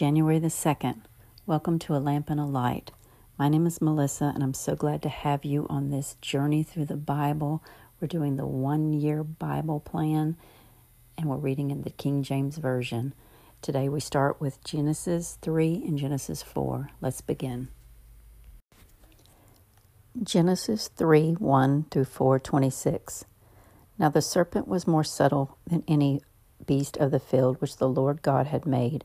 January the 2nd. Welcome to A Lamp and a Light. My name is Melissa, and I'm so glad to have you on this journey through the Bible. We're doing the one year Bible plan, and we're reading in the King James Version. Today we start with Genesis 3 and Genesis 4. Let's begin. Genesis 3 1 through 4 26. Now the serpent was more subtle than any beast of the field which the Lord God had made.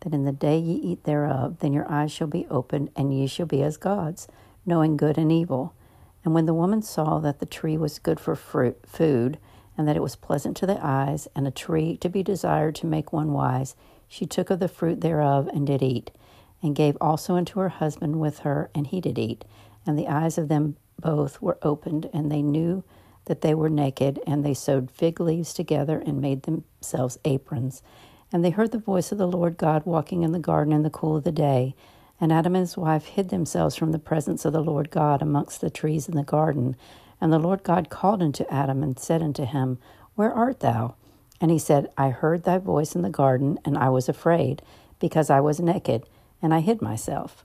that in the day ye eat thereof, then your eyes shall be opened, and ye shall be as gods, knowing good and evil. And when the woman saw that the tree was good for fruit, food, and that it was pleasant to the eyes, and a tree to be desired to make one wise, she took of the fruit thereof and did eat, and gave also unto her husband with her, and he did eat. And the eyes of them both were opened, and they knew that they were naked, and they sewed fig leaves together and made themselves aprons. And they heard the voice of the Lord God walking in the garden in the cool of the day. And Adam and his wife hid themselves from the presence of the Lord God amongst the trees in the garden. And the Lord God called unto Adam and said unto him, Where art thou? And he said, I heard thy voice in the garden, and I was afraid, because I was naked, and I hid myself.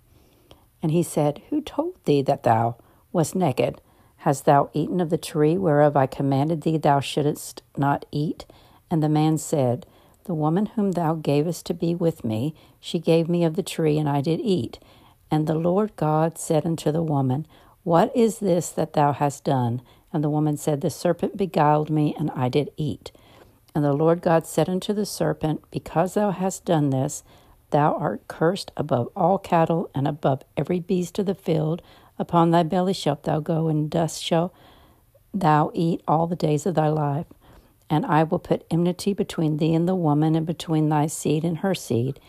And he said, Who told thee that thou wast naked? Hast thou eaten of the tree whereof I commanded thee thou shouldest not eat? And the man said, the woman whom thou gavest to be with me, she gave me of the tree, and I did eat. And the Lord God said unto the woman, What is this that thou hast done? And the woman said, The serpent beguiled me, and I did eat. And the Lord God said unto the serpent, Because thou hast done this, thou art cursed above all cattle, and above every beast of the field. Upon thy belly shalt thou go, and dust shalt thou eat all the days of thy life. And I will put enmity between thee and the woman, and between thy seed and her seed.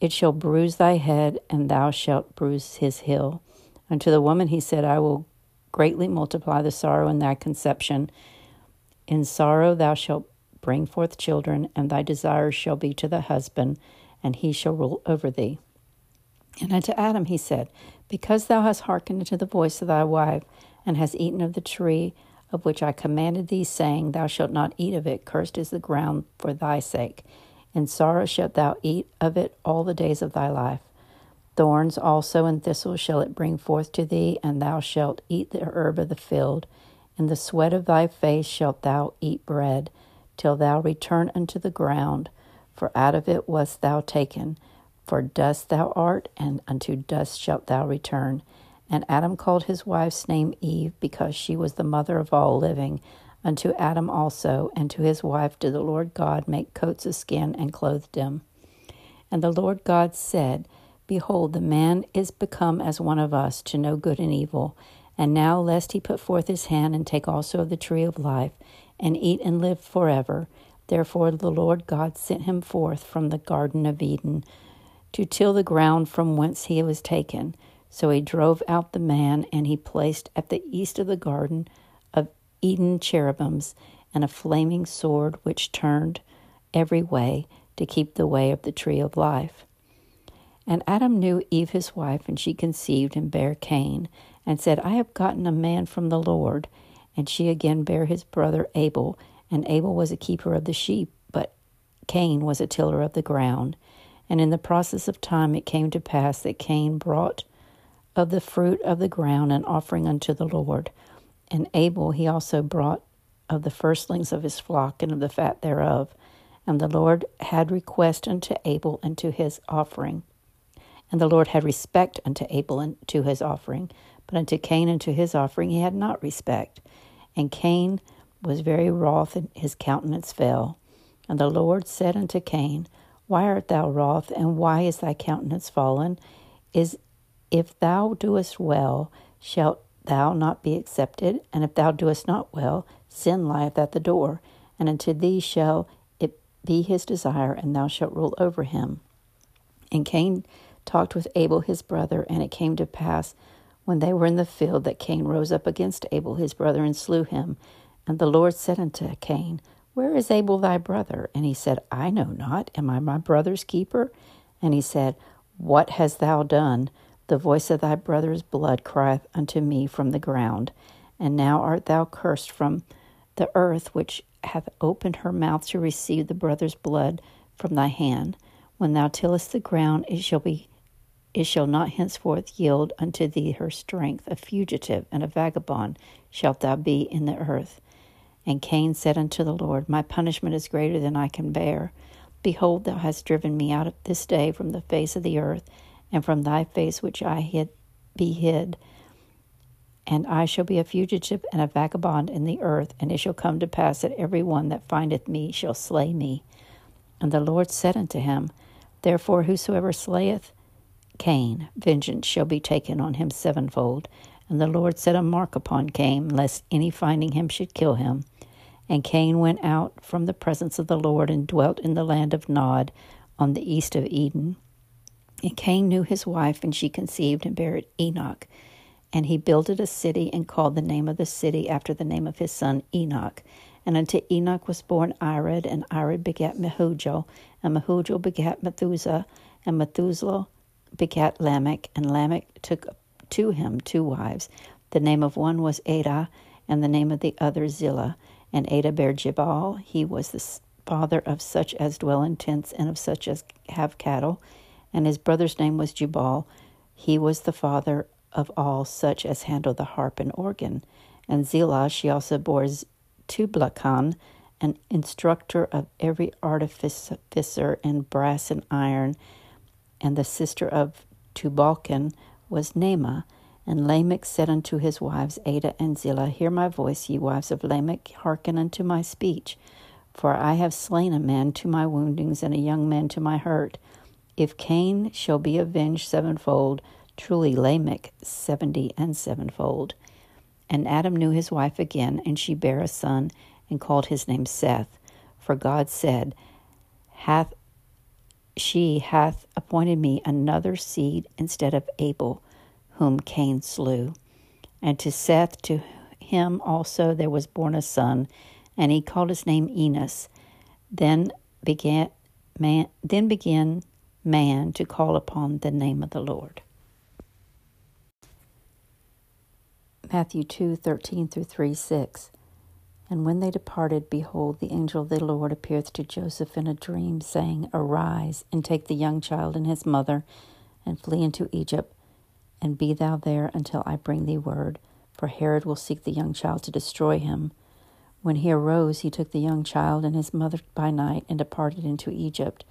It shall bruise thy head, and thou shalt bruise his heel. Unto the woman he said, I will greatly multiply the sorrow in thy conception. In sorrow thou shalt bring forth children, and thy desire shall be to the husband, and he shall rule over thee. And unto Adam he said, Because thou hast hearkened unto the voice of thy wife, and hast eaten of the tree of which I commanded thee, saying, Thou shalt not eat of it, cursed is the ground for thy sake. In sorrow shalt thou eat of it all the days of thy life. Thorns also and thistles shall it bring forth to thee, and thou shalt eat the herb of the field. In the sweat of thy face shalt thou eat bread, till thou return unto the ground, for out of it wast thou taken. For dust thou art, and unto dust shalt thou return. And Adam called his wife's name Eve, because she was the mother of all living. Unto Adam also and to his wife did the Lord God make coats of skin and clothed them. And the Lord God said, Behold, the man is become as one of us to know good and evil. And now, lest he put forth his hand and take also of the tree of life, and eat and live forever. Therefore, the Lord God sent him forth from the Garden of Eden to till the ground from whence he was taken. So he drove out the man, and he placed at the east of the garden of Eden cherubims and a flaming sword which turned every way to keep the way of the tree of life. And Adam knew Eve his wife, and she conceived and bare Cain, and said, I have gotten a man from the Lord. And she again bare his brother Abel, and Abel was a keeper of the sheep, but Cain was a tiller of the ground. And in the process of time it came to pass that Cain brought of the fruit of the ground an offering unto the Lord. And Abel he also brought of the firstlings of his flock and of the fat thereof. And the Lord had request unto Abel and to his offering. And the Lord had respect unto Abel and to his offering, but unto Cain and to his offering he had not respect. And Cain was very wroth, and his countenance fell. And the Lord said unto Cain, Why art thou wroth, and why is thy countenance fallen? Is if thou doest well, shalt thou not be accepted? And if thou doest not well, sin lieth at the door, and unto thee shall it be his desire, and thou shalt rule over him. And Cain talked with Abel his brother, and it came to pass when they were in the field that Cain rose up against Abel his brother and slew him. And the Lord said unto Cain, Where is Abel thy brother? And he said, I know not. Am I my brother's keeper? And he said, What hast thou done? The voice of thy brother's blood crieth unto me from the ground. And now art thou cursed from the earth, which hath opened her mouth to receive the brother's blood from thy hand. When thou tillest the ground, it shall be it shall not henceforth yield unto thee her strength. A fugitive and a vagabond shalt thou be in the earth. And Cain said unto the Lord, My punishment is greater than I can bear. Behold, thou hast driven me out this day from the face of the earth, and from thy face which I hid be hid. And I shall be a fugitive and a vagabond in the earth, and it shall come to pass that every one that findeth me shall slay me. And the Lord said unto him, Therefore whosoever slayeth Cain, vengeance shall be taken on him sevenfold. And the Lord set a mark upon Cain, lest any finding him should kill him. And Cain went out from the presence of the Lord and dwelt in the land of Nod on the east of Eden. And Cain knew his wife, and she conceived and bare Enoch. And he builded a city and called the name of the city after the name of his son Enoch. And unto Enoch was born Irad, and Irad begat Mehujael, and Mehujael begat Methuselah, and Methuselah begat Lamech, and Lamech took to him two wives. The name of one was Adah, and the name of the other Zillah. And Adah bare Jabal. He was the father of such as dwell in tents and of such as have cattle. And his brother's name was Jubal. He was the father of all such as handle the harp and organ. And Zillah she also bore Tubal-cain, an instructor of every artificer in brass and iron, and the sister of Tubal-cain was Naamah. And Lamech said unto his wives Adah and Zillah, Hear my voice, ye wives of Lamech, hearken unto my speech. For I have slain a man to my woundings, and a young man to my hurt. If Cain shall be avenged sevenfold, truly Lamech seventy and sevenfold. And Adam knew his wife again, and she bare a son, and called his name Seth. For God said, Hath she hath appointed me another seed instead of Abel, whom Cain slew. And to Seth, to him also there was born a son, and he called his name Enos. Then began man then began man to call upon the name of the Lord. Matthew two thirteen through 3 6. And when they departed, behold, the angel of the Lord appeared to Joseph in a dream, saying, Arise, and take the young child and his mother, and flee into Egypt, and be thou there until I bring thee word, for Herod will seek the young child to destroy him. When he arose, he took the young child and his mother by night, and departed into Egypt,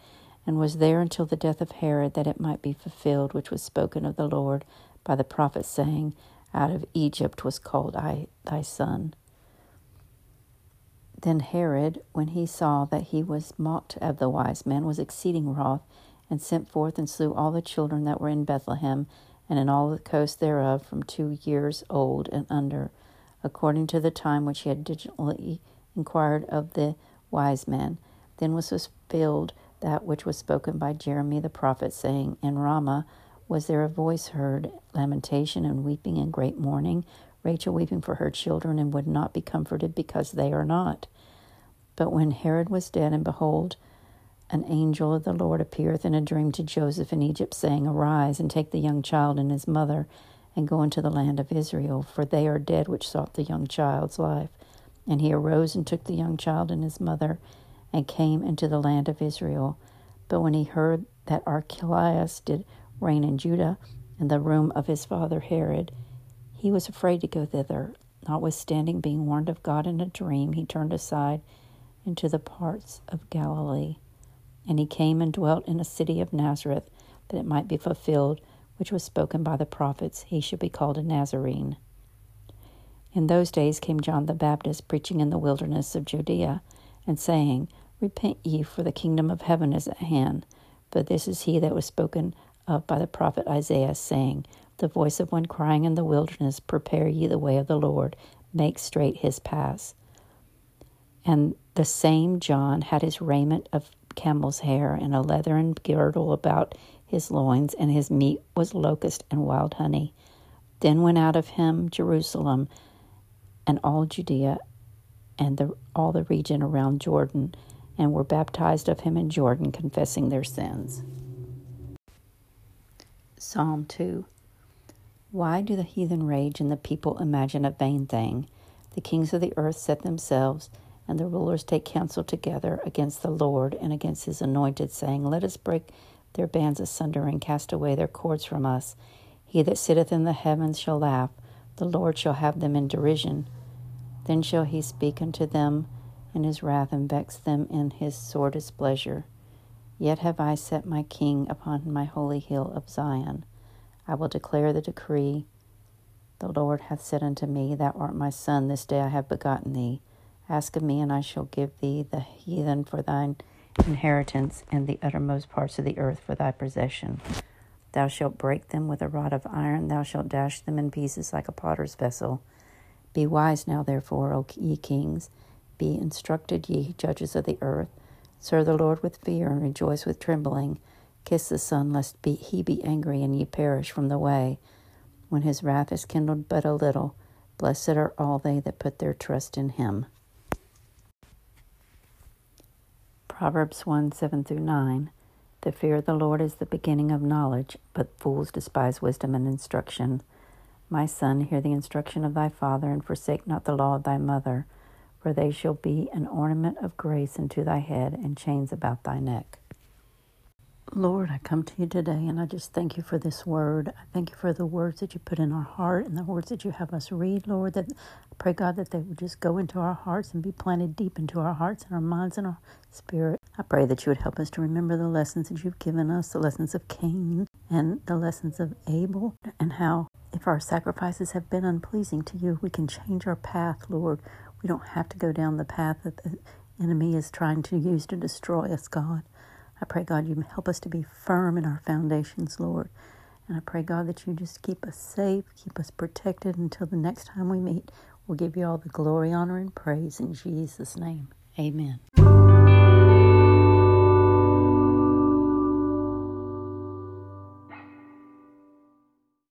and was there until the death of Herod, that it might be fulfilled which was spoken of the Lord by the prophet, saying, Out of Egypt was called I thy son. Then Herod, when he saw that he was mocked of the wise men, was exceeding wroth, and sent forth and slew all the children that were in Bethlehem and in all the coast thereof from two years old and under, according to the time which he had diligently inquired of the wise men. Then was fulfilled that which was spoken by Jeremy the prophet, saying, In Ramah was there a voice heard, lamentation and weeping and great mourning, Rachel weeping for her children, and would not be comforted because they are not. But when Herod was dead, and behold, an angel of the Lord appeareth in a dream to Joseph in Egypt, saying, Arise and take the young child and his mother, and go into the land of Israel, for they are dead which sought the young child's life. And he arose and took the young child and his mother, and came into the land of Israel. But when he heard that Archelaus did reign in Judah, in the room of his father Herod, he was afraid to go thither. Notwithstanding, being warned of God in a dream, he turned aside into the parts of Galilee. And he came and dwelt in a city of Nazareth, that it might be fulfilled, which was spoken by the prophets, he should be called a Nazarene. In those days came John the Baptist, preaching in the wilderness of Judea, and saying, Repent ye, for the kingdom of heaven is at hand. But this is he that was spoken of by the prophet Isaiah, saying, the voice of one crying in the wilderness, Prepare ye the way of the Lord, make straight his paths. And the same John had his raiment of camel's hair and a leathern girdle about his loins, and his meat was locust and wild honey. Then went out of him Jerusalem and all Judea and the, all the region around Jordan, and were baptized of him in Jordan, confessing their sins. Psalm 2 Why do the heathen rage and the people imagine a vain thing? The kings of the earth set themselves, and the rulers take counsel together against the Lord and against his anointed, saying, Let us break their bands asunder and cast away their cords from us. He that sitteth in the heavens shall laugh, the Lord shall have them in derision. Then shall he speak unto them in his wrath and vex them in his sore displeasure. Yet have I set my king upon my holy hill of Zion. I will declare the decree. The Lord hath said unto me, Thou art my son, this day I have begotten thee. Ask of me, and I shall give thee the heathen for thine inheritance, and the uttermost parts of the earth for thy possession. Thou shalt break them with a rod of iron, thou shalt dash them in pieces like a potter's vessel. Be wise now, therefore, O ye kings. Be instructed, ye judges of the earth. Serve the Lord with fear and rejoice with trembling. Kiss the Son, lest be, he be angry and ye perish from the way. When his wrath is kindled but a little, blessed are all they that put their trust in him. Proverbs 1 7 through 9. The fear of the Lord is the beginning of knowledge, but fools despise wisdom and instruction. My son, hear the instruction of thy father, and forsake not the law of thy mother for they shall be an ornament of grace unto thy head and chains about thy neck. Lord, I come to you today and I just thank you for this word. I thank you for the words that you put in our heart and the words that you have us read, Lord. That I pray, God, that they would just go into our hearts and be planted deep into our hearts and our minds and our spirit. I pray that you would help us to remember the lessons that you've given us, the lessons of Cain and the lessons of Abel, and how if our sacrifices have been unpleasing to you, we can change our path, Lord. We don't have to go down the path that the enemy is trying to use to destroy us, God. I pray, God, you help us to be firm in our foundations, Lord. And I pray, God, that you just keep us safe, keep us protected until the next time we meet. We'll give you all the glory, honor, and praise in Jesus' name. Amen.